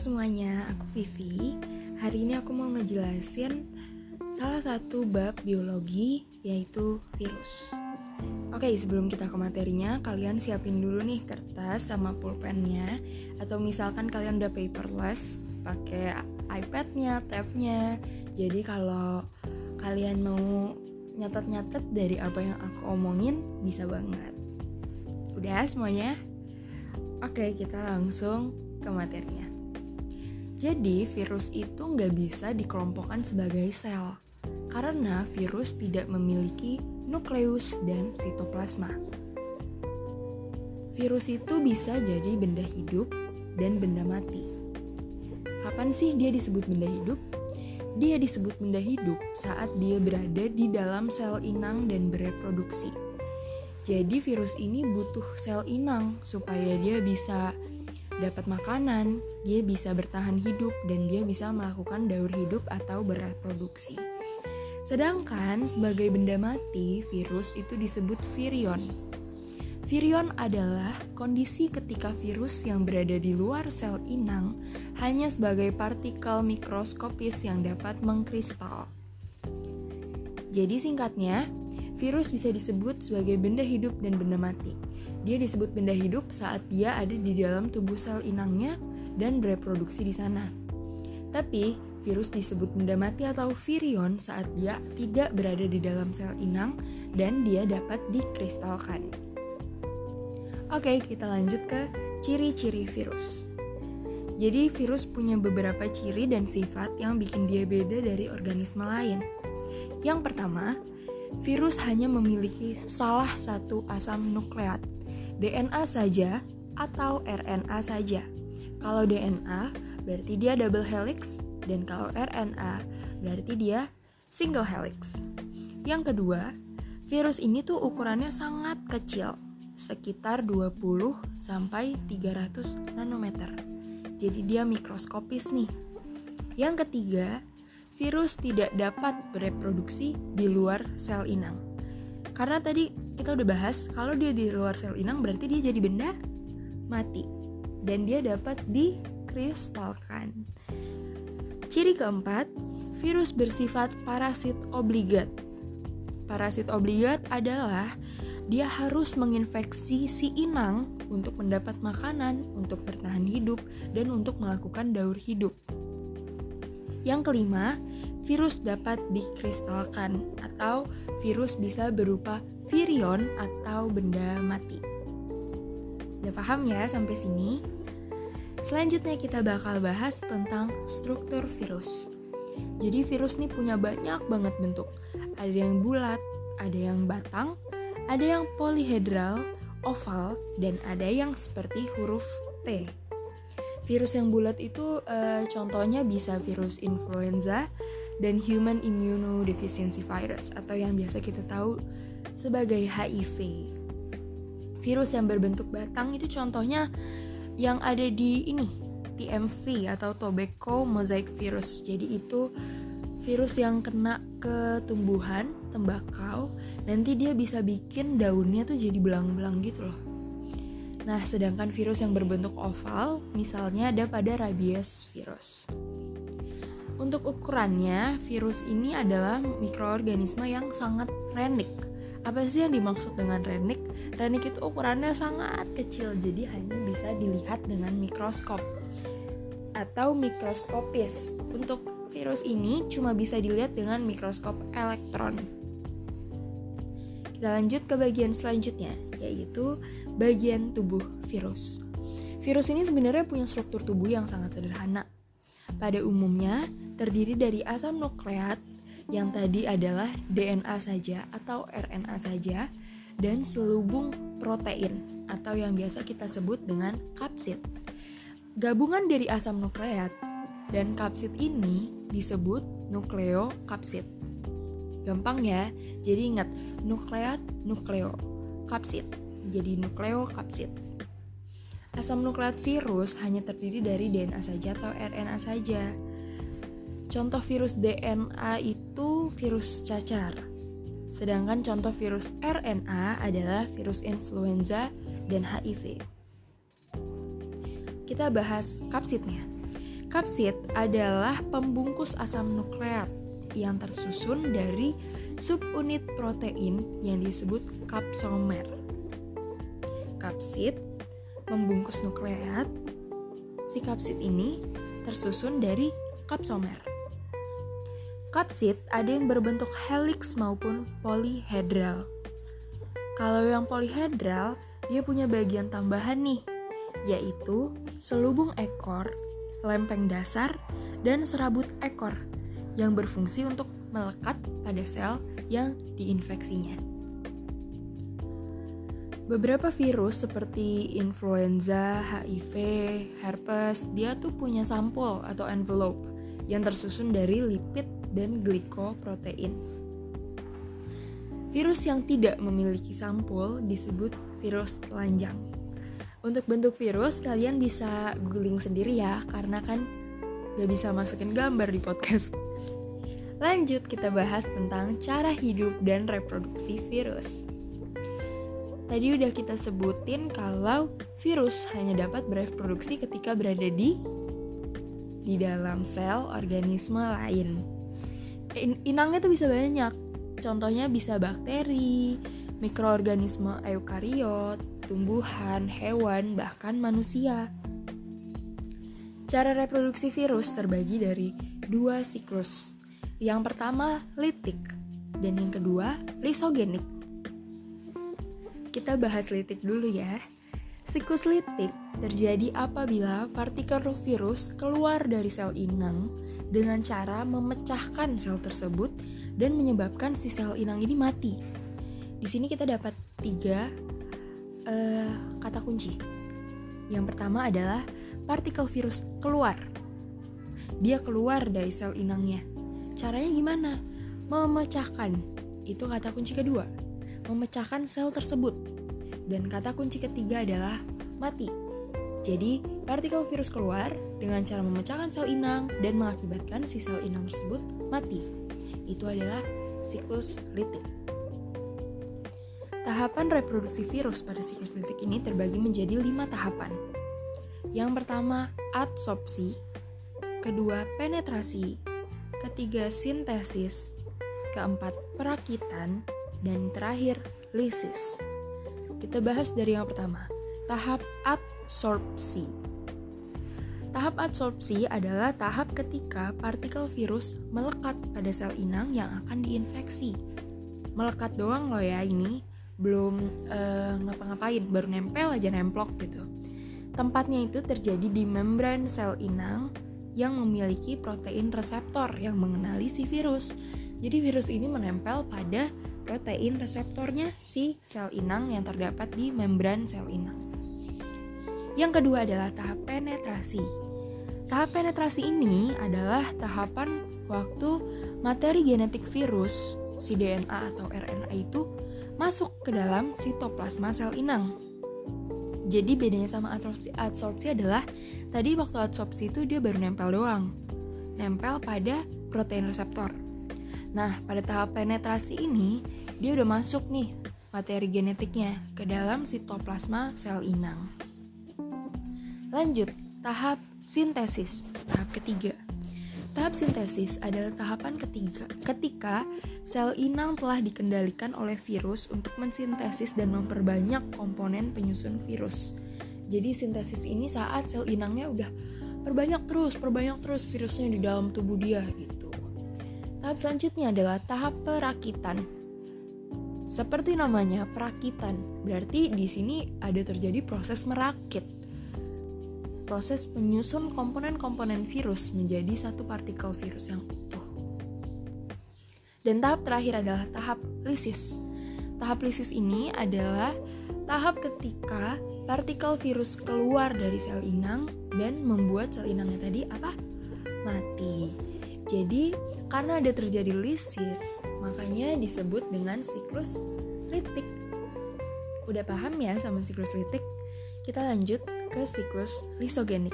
semuanya, aku Vivi. Hari ini aku mau ngejelasin salah satu bab biologi yaitu virus. Oke, sebelum kita ke materinya, kalian siapin dulu nih kertas sama pulpennya atau misalkan kalian udah paperless, pakai iPadnya, tabnya. Jadi kalau kalian mau nyatet-nyatet dari apa yang aku omongin, bisa banget. Udah semuanya? Oke, kita langsung ke materinya. Jadi, virus itu nggak bisa dikelompokkan sebagai sel, karena virus tidak memiliki nukleus dan sitoplasma. Virus itu bisa jadi benda hidup dan benda mati. Kapan sih dia disebut benda hidup? Dia disebut benda hidup saat dia berada di dalam sel inang dan bereproduksi. Jadi virus ini butuh sel inang supaya dia bisa dapat makanan, dia bisa bertahan hidup dan dia bisa melakukan daur hidup atau bereproduksi. Sedangkan sebagai benda mati, virus itu disebut virion. Virion adalah kondisi ketika virus yang berada di luar sel inang hanya sebagai partikel mikroskopis yang dapat mengkristal. Jadi singkatnya, virus bisa disebut sebagai benda hidup dan benda mati. Dia disebut benda hidup saat dia ada di dalam tubuh sel inangnya dan bereproduksi di sana. Tapi, virus disebut benda mati atau virion saat dia tidak berada di dalam sel inang dan dia dapat dikristalkan. Oke, kita lanjut ke ciri-ciri virus. Jadi, virus punya beberapa ciri dan sifat yang bikin dia beda dari organisme lain. Yang pertama, virus hanya memiliki salah satu asam nukleat DNA saja atau RNA saja. Kalau DNA berarti dia double helix dan kalau RNA berarti dia single helix. Yang kedua, virus ini tuh ukurannya sangat kecil, sekitar 20 sampai 300 nanometer. Jadi dia mikroskopis nih. Yang ketiga, virus tidak dapat bereproduksi di luar sel inang. Karena tadi kita udah bahas kalau dia di luar sel inang berarti dia jadi benda mati dan dia dapat dikristalkan. Ciri keempat, virus bersifat parasit obligat. Parasit obligat adalah dia harus menginfeksi si inang untuk mendapat makanan, untuk bertahan hidup, dan untuk melakukan daur hidup. Yang kelima, virus dapat dikristalkan atau virus bisa berupa virion atau benda mati. Udah paham ya sampai sini? Selanjutnya kita bakal bahas tentang struktur virus. Jadi virus nih punya banyak banget bentuk. Ada yang bulat, ada yang batang, ada yang polihedral, oval, dan ada yang seperti huruf T. Virus yang bulat itu uh, contohnya bisa virus influenza dan human immunodeficiency virus atau yang biasa kita tahu sebagai HIV. Virus yang berbentuk batang itu contohnya yang ada di ini TMV atau tobacco mosaic virus. Jadi itu virus yang kena ke tumbuhan tembakau nanti dia bisa bikin daunnya tuh jadi belang-belang gitu loh. Nah, sedangkan virus yang berbentuk oval, misalnya ada pada rabies virus. Untuk ukurannya, virus ini adalah mikroorganisme yang sangat renik. Apa sih yang dimaksud dengan renik? Renik itu ukurannya sangat kecil, jadi hanya bisa dilihat dengan mikroskop atau mikroskopis. Untuk virus ini cuma bisa dilihat dengan mikroskop elektron. Kita lanjut ke bagian selanjutnya, yaitu bagian tubuh virus. Virus ini sebenarnya punya struktur tubuh yang sangat sederhana. Pada umumnya, terdiri dari asam nukleat yang tadi adalah DNA saja atau RNA saja dan selubung protein atau yang biasa kita sebut dengan kapsid. Gabungan dari asam nukleat dan kapsid ini disebut nukleokapsid. Gampang ya, jadi ingat nukleat, nukleo, kapsid. Jadi nukleokapsid. Asam nukleat virus hanya terdiri dari DNA saja atau RNA saja. Contoh virus DNA itu virus cacar. Sedangkan contoh virus RNA adalah virus influenza dan HIV. Kita bahas kapsidnya. Kapsid adalah pembungkus asam nukleat yang tersusun dari subunit protein yang disebut kapsomer. Kapsid membungkus nukleat. Si kapsid ini tersusun dari kapsomer. Kapsid ada yang berbentuk helix maupun polyhedral. Kalau yang polyhedral, dia punya bagian tambahan nih, yaitu selubung ekor lempeng dasar, dan serabut ekor yang berfungsi untuk melekat pada sel yang diinfeksinya. Beberapa virus seperti influenza, HIV, herpes, dia tuh punya sampul atau envelope yang tersusun dari lipid dan glikoprotein. Virus yang tidak memiliki sampul disebut virus telanjang. Untuk bentuk virus kalian bisa googling sendiri ya karena kan gak bisa masukin gambar di podcast. Lanjut kita bahas tentang cara hidup dan reproduksi virus. Tadi udah kita sebutin kalau virus hanya dapat bereproduksi ketika berada di di dalam sel organisme lain. In inangnya tuh bisa banyak. Contohnya bisa bakteri, mikroorganisme eukariot, tumbuhan, hewan, bahkan manusia. Cara reproduksi virus terbagi dari dua siklus. Yang pertama, litik, dan yang kedua, lisogenik. Kita bahas litik dulu ya. Siklus litik terjadi apabila partikel virus keluar dari sel inang dengan cara memecahkan sel tersebut dan menyebabkan si sel inang ini mati. Di sini kita dapat tiga uh, kata kunci. Yang pertama adalah partikel virus keluar. Dia keluar dari sel inangnya. Caranya gimana? Memecahkan. Itu kata kunci kedua. Memecahkan sel tersebut. Dan kata kunci ketiga adalah mati. Jadi, partikel virus keluar dengan cara memecahkan sel inang dan mengakibatkan si sel inang tersebut mati. Itu adalah siklus litik. Tahapan reproduksi virus pada siklus litik ini terbagi menjadi lima tahapan. Yang pertama, adsorpsi, kedua, penetrasi, ketiga, sintesis, keempat, perakitan, dan terakhir, lisis. Kita bahas dari yang pertama, tahap adsorpsi. Tahap adsorpsi adalah tahap ketika partikel virus melekat pada sel inang yang akan diinfeksi. Melekat doang loh ya ini, belum uh, ngapa-ngapain baru nempel aja nemplok gitu tempatnya itu terjadi di membran sel inang yang memiliki protein reseptor yang mengenali si virus jadi virus ini menempel pada protein reseptornya si sel inang yang terdapat di membran sel inang yang kedua adalah tahap penetrasi tahap penetrasi ini adalah tahapan waktu materi genetik virus si DNA atau RNA itu masuk ke dalam sitoplasma sel inang. Jadi bedanya sama adsorpsi, adsorpsi adalah tadi waktu adsorpsi itu dia baru nempel doang. Nempel pada protein reseptor. Nah, pada tahap penetrasi ini dia udah masuk nih materi genetiknya ke dalam sitoplasma sel inang. Lanjut, tahap sintesis, tahap ketiga. Tahap sintesis adalah tahapan ketiga ketika sel inang telah dikendalikan oleh virus untuk mensintesis dan memperbanyak komponen penyusun virus. Jadi sintesis ini saat sel inangnya udah perbanyak terus, perbanyak terus virusnya di dalam tubuh dia gitu. Tahap selanjutnya adalah tahap perakitan. Seperti namanya, perakitan. Berarti di sini ada terjadi proses merakit proses penyusun komponen-komponen virus menjadi satu partikel virus yang utuh. Dan tahap terakhir adalah tahap lisis. Tahap lisis ini adalah tahap ketika partikel virus keluar dari sel inang dan membuat sel inangnya tadi apa? Mati. Jadi, karena ada terjadi lisis, makanya disebut dengan siklus litik. Udah paham ya sama siklus litik? Kita lanjut ke siklus lisogenik.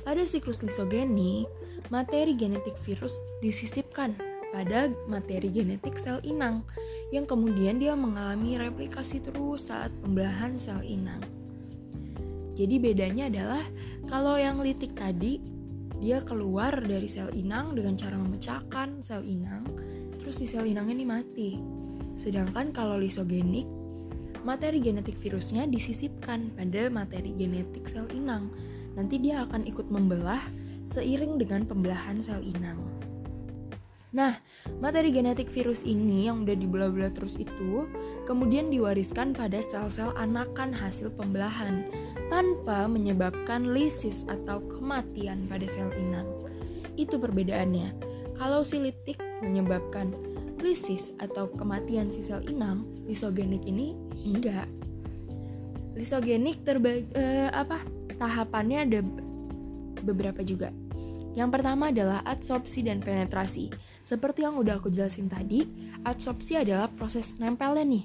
Pada siklus lisogenik, materi genetik virus disisipkan pada materi genetik sel inang yang kemudian dia mengalami replikasi terus saat pembelahan sel inang. Jadi bedanya adalah kalau yang litik tadi dia keluar dari sel inang dengan cara memecahkan sel inang, terus di sel inangnya ini mati. Sedangkan kalau lisogenik, materi genetik virusnya disisipkan pada materi genetik sel inang. Nanti dia akan ikut membelah seiring dengan pembelahan sel inang. Nah, materi genetik virus ini yang udah dibelah-belah terus itu kemudian diwariskan pada sel-sel anakan hasil pembelahan tanpa menyebabkan lisis atau kematian pada sel inang. Itu perbedaannya. Kalau silitik menyebabkan lisis atau kematian si sel inang, lisogenik ini enggak. Lisogenik terbagi eh, apa? Tahapannya ada beberapa juga. Yang pertama adalah adsorpsi dan penetrasi. Seperti yang udah aku jelasin tadi, adsorpsi adalah proses nempelnya nih.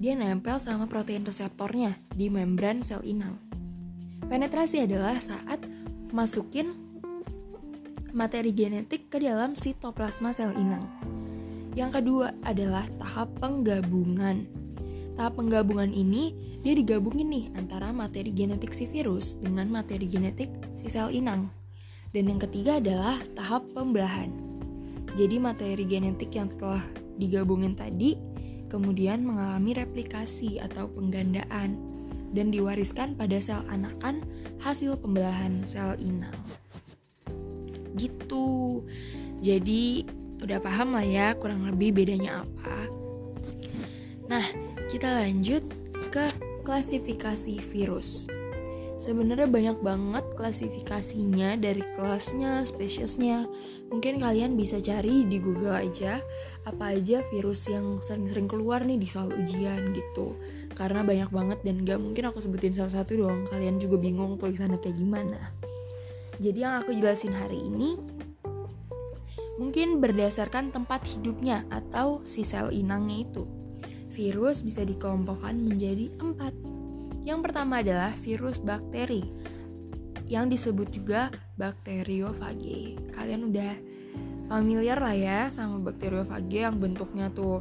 Dia nempel sama protein reseptornya di membran sel inang. Penetrasi adalah saat masukin materi genetik ke dalam sitoplasma sel inang. Yang kedua adalah tahap penggabungan. Tahap penggabungan ini dia digabungin nih antara materi genetik si virus dengan materi genetik si sel inang. Dan yang ketiga adalah tahap pembelahan. Jadi materi genetik yang telah digabungin tadi kemudian mengalami replikasi atau penggandaan dan diwariskan pada sel anakan hasil pembelahan sel inang. Gitu. Jadi udah paham lah ya kurang lebih bedanya apa. Nah, kita lanjut ke klasifikasi virus. Sebenarnya banyak banget klasifikasinya dari kelasnya, spesiesnya. Mungkin kalian bisa cari di Google aja apa aja virus yang sering-sering keluar nih di soal ujian gitu. Karena banyak banget dan gak mungkin aku sebutin salah satu dong. Kalian juga bingung tulisannya kayak gimana. Jadi yang aku jelasin hari ini mungkin berdasarkan tempat hidupnya atau si sel inangnya itu. Virus bisa dikelompokkan menjadi empat yang pertama adalah virus bakteri yang disebut juga bakteriofage. Kalian udah familiar lah ya sama bakteriofage yang bentuknya tuh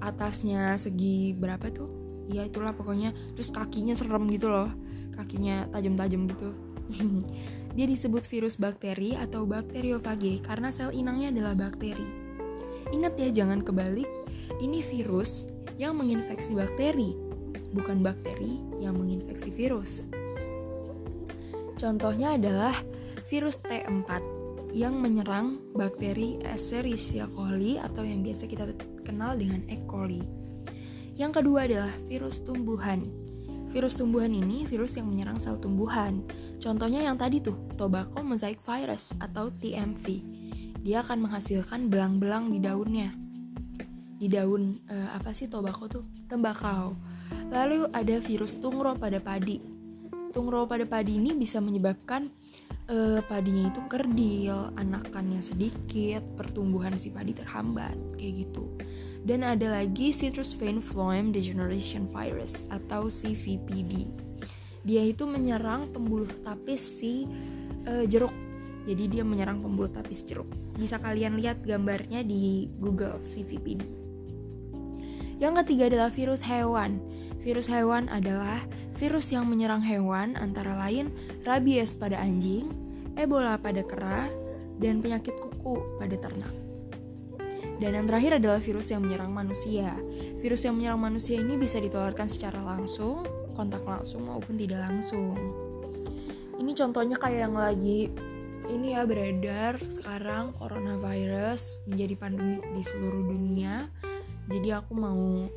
atasnya segi berapa tuh? Ya itulah pokoknya terus kakinya serem gitu loh. Kakinya tajam-tajam gitu. Dia disebut virus bakteri atau bakteriofage karena sel inangnya adalah bakteri. Ingat ya jangan kebalik, ini virus yang menginfeksi bakteri bukan bakteri yang menginfeksi virus. Contohnya adalah virus T4 yang menyerang bakteri Escherichia coli atau yang biasa kita kenal dengan E. coli. Yang kedua adalah virus tumbuhan. Virus tumbuhan ini virus yang menyerang sel tumbuhan. Contohnya yang tadi tuh, tobacco mosaic virus atau TMV. Dia akan menghasilkan belang-belang di daunnya. Di daun eh, apa sih tobacco tuh? Tembakau. Lalu ada virus tungro pada padi. Tungro pada padi ini bisa menyebabkan uh, padinya itu kerdil, anakannya sedikit, pertumbuhan si padi terhambat, kayak gitu. Dan ada lagi citrus vein phloem degeneration virus atau CVPD. Dia itu menyerang pembuluh tapis si uh, jeruk. Jadi dia menyerang pembuluh tapis jeruk. Bisa kalian lihat gambarnya di Google CVPD. Yang ketiga adalah virus hewan. Virus hewan adalah virus yang menyerang hewan antara lain rabies pada anjing, ebola pada kera, dan penyakit kuku pada ternak. Dan yang terakhir adalah virus yang menyerang manusia. Virus yang menyerang manusia ini bisa ditularkan secara langsung, kontak langsung maupun tidak langsung. Ini contohnya kayak yang lagi ini ya beredar sekarang coronavirus menjadi pandemi di seluruh dunia. Jadi aku mau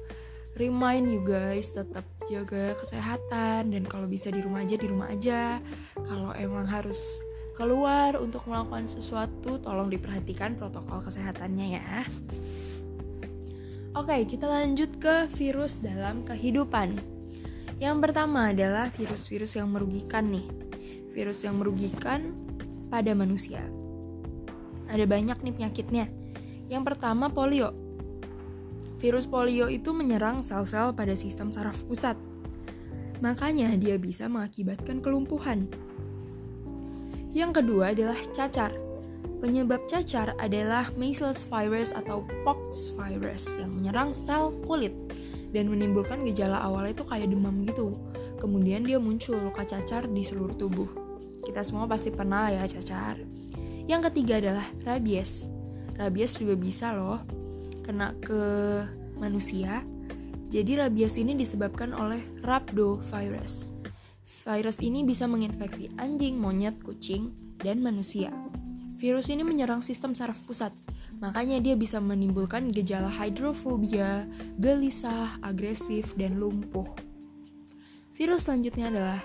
remind you guys tetap jaga kesehatan dan kalau bisa di rumah aja di rumah aja. Kalau emang harus keluar untuk melakukan sesuatu tolong diperhatikan protokol kesehatannya ya. Oke kita lanjut ke virus dalam kehidupan. Yang pertama adalah virus-virus yang merugikan nih. Virus yang merugikan pada manusia. Ada banyak nih penyakitnya. Yang pertama polio Virus polio itu menyerang sel-sel pada sistem saraf pusat. Makanya dia bisa mengakibatkan kelumpuhan. Yang kedua adalah cacar. Penyebab cacar adalah measles virus atau pox virus yang menyerang sel kulit dan menimbulkan gejala awalnya itu kayak demam gitu. kemudian dia muncul luka cacar di seluruh tubuh. Kita semua pasti pernah ya cacar. Yang ketiga adalah rabies. Rabies juga bisa loh kena ke manusia. Jadi rabies ini disebabkan oleh rhabdovirus. Virus ini bisa menginfeksi anjing, monyet, kucing, dan manusia. Virus ini menyerang sistem saraf pusat, makanya dia bisa menimbulkan gejala hidrofobia, gelisah, agresif, dan lumpuh. Virus selanjutnya adalah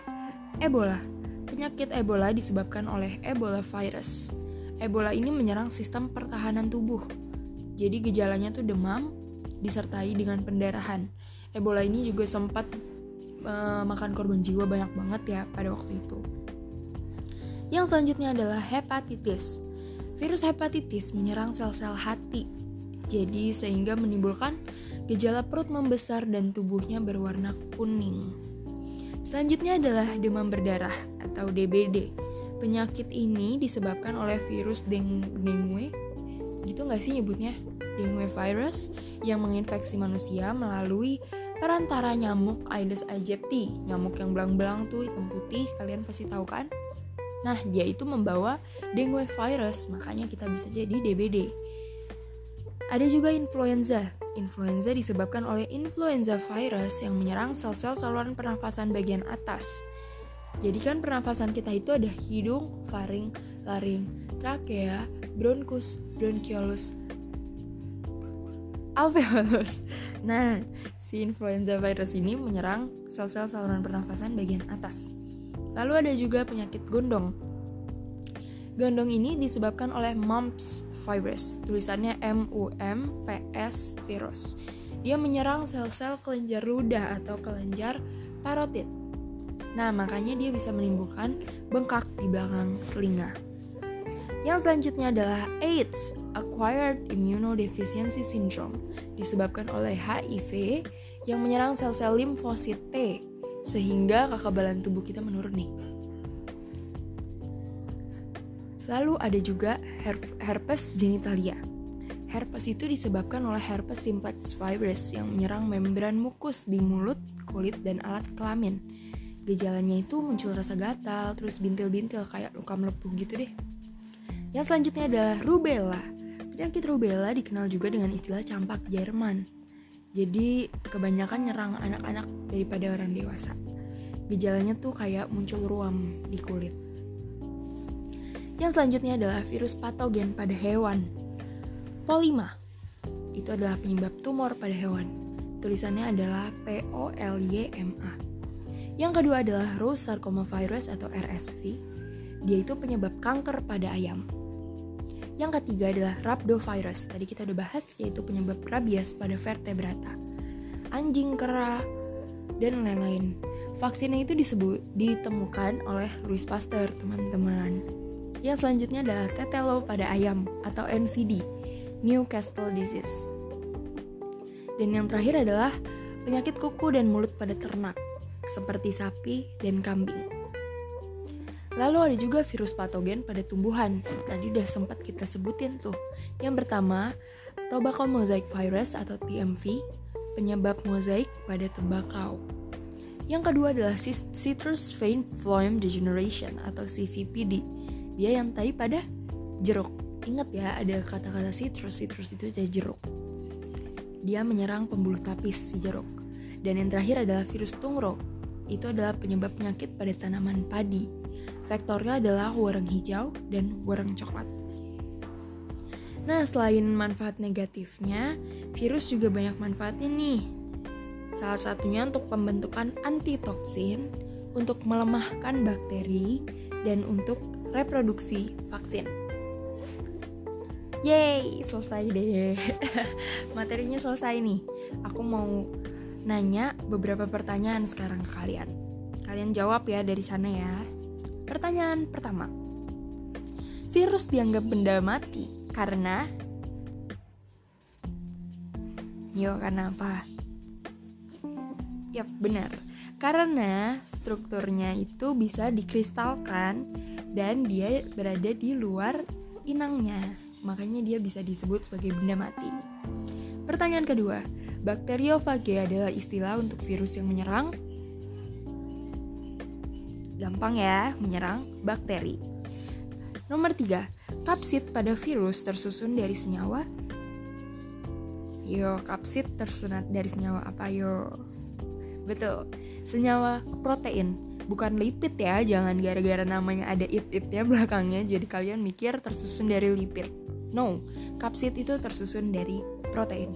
Ebola. Penyakit Ebola disebabkan oleh Ebola virus. Ebola ini menyerang sistem pertahanan tubuh. Jadi gejalanya tuh demam disertai dengan pendarahan. Ebola ini juga sempat uh, makan korban jiwa banyak banget ya pada waktu itu. Yang selanjutnya adalah hepatitis. Virus hepatitis menyerang sel-sel hati. Jadi sehingga menimbulkan gejala perut membesar dan tubuhnya berwarna kuning. Selanjutnya adalah demam berdarah atau DBD. Penyakit ini disebabkan oleh virus deng dengue, gitu nggak sih nyebutnya? Dengue virus yang menginfeksi manusia melalui perantara nyamuk Aedes aegypti. Nyamuk yang belang-belang tuh hitam putih, kalian pasti tahu kan? Nah, dia itu membawa dengue virus, makanya kita bisa jadi DBD. Ada juga influenza. Influenza disebabkan oleh influenza virus yang menyerang sel-sel saluran pernafasan bagian atas. Jadi kan pernafasan kita itu ada hidung, faring, laring, trakea, bronkus, bronchiolus, alveolus. Nah, si influenza virus ini menyerang sel-sel saluran pernafasan bagian atas. Lalu ada juga penyakit gondong. Gondong ini disebabkan oleh mumps virus, tulisannya M-U-M-P-S virus. Dia menyerang sel-sel kelenjar ludah atau kelenjar parotid. Nah, makanya dia bisa menimbulkan bengkak di belakang telinga. Yang selanjutnya adalah AIDS, Acquired Immunodeficiency Syndrome, disebabkan oleh HIV yang menyerang sel-sel limfosit T, sehingga kekebalan tubuh kita menurun nih. Lalu ada juga herpes genitalia. Herpes itu disebabkan oleh herpes simplex virus yang menyerang membran mukus di mulut, kulit, dan alat kelamin. Gejalanya itu muncul rasa gatal, terus bintil-bintil kayak luka melepuh gitu deh. Yang selanjutnya adalah rubella. Penyakit rubella dikenal juga dengan istilah campak Jerman. Jadi kebanyakan nyerang anak-anak daripada orang dewasa. Gejalanya tuh kayak muncul ruam di kulit. Yang selanjutnya adalah virus patogen pada hewan. Polima. Itu adalah penyebab tumor pada hewan. Tulisannya adalah P O L Y M A. Yang kedua adalah Rose sarcoma virus atau RSV. Dia itu penyebab kanker pada ayam. Yang ketiga adalah rhabdovirus. Tadi kita udah bahas yaitu penyebab rabies pada vertebrata. Anjing kera dan lain-lain. Vaksinnya itu disebut ditemukan oleh Louis Pasteur, teman-teman. Yang selanjutnya adalah tetelo pada ayam atau NCD, Newcastle disease. Dan yang terakhir adalah penyakit kuku dan mulut pada ternak, seperti sapi dan kambing. Lalu ada juga virus patogen pada tumbuhan. Tadi udah sempat kita sebutin tuh. Yang pertama, tobacco mosaic virus atau TMV, penyebab mozaik pada tembakau. Yang kedua adalah citrus vein phloem degeneration atau CVPD. Dia yang tadi pada jeruk. Ingat ya, ada kata-kata citrus, citrus itu ada jeruk. Dia menyerang pembuluh tapis si jeruk. Dan yang terakhir adalah virus tungro. Itu adalah penyebab penyakit pada tanaman padi Vektornya adalah warna hijau dan warna coklat. Nah, selain manfaat negatifnya, virus juga banyak manfaatnya nih. Salah satunya untuk pembentukan antitoksin, untuk melemahkan bakteri, dan untuk reproduksi vaksin. Yeay, selesai deh. Materinya selesai nih. Aku mau nanya beberapa pertanyaan sekarang ke kalian. Kalian jawab ya dari sana ya. Pertanyaan pertama. Virus dianggap benda mati karena Yo, karena apa? Yap, benar. Karena strukturnya itu bisa dikristalkan dan dia berada di luar inangnya. Makanya dia bisa disebut sebagai benda mati. Pertanyaan kedua, bakteriofage adalah istilah untuk virus yang menyerang gampang ya, menyerang bakteri. Nomor tiga, kapsid pada virus tersusun dari senyawa. Yo, kapsid tersusun dari senyawa apa yo? Betul, senyawa protein, bukan lipid ya. Jangan gara-gara namanya ada it-itnya belakangnya, jadi kalian mikir tersusun dari lipid. No, kapsid itu tersusun dari protein.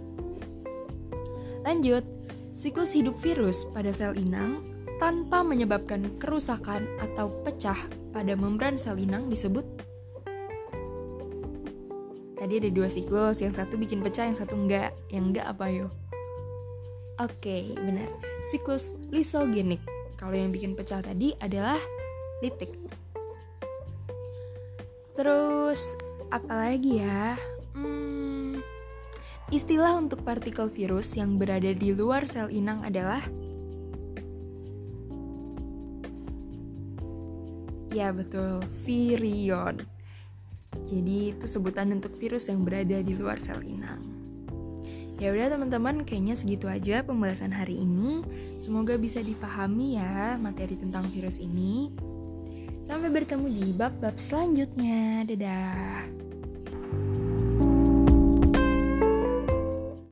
Lanjut, siklus hidup virus pada sel inang tanpa menyebabkan kerusakan atau pecah pada membran sel inang disebut Tadi ada dua siklus, yang satu bikin pecah, yang satu enggak. Yang enggak apa yo? Oke, benar. Siklus lisogenik. Kalau yang bikin pecah tadi adalah litik. Terus apa lagi ya? Hmm, istilah untuk partikel virus yang berada di luar sel inang adalah Ya betul, virion. Jadi itu sebutan untuk virus yang berada di luar sel inang. Ya udah teman-teman, kayaknya segitu aja pembahasan hari ini. Semoga bisa dipahami ya materi tentang virus ini. Sampai bertemu di bab-bab selanjutnya. Dadah.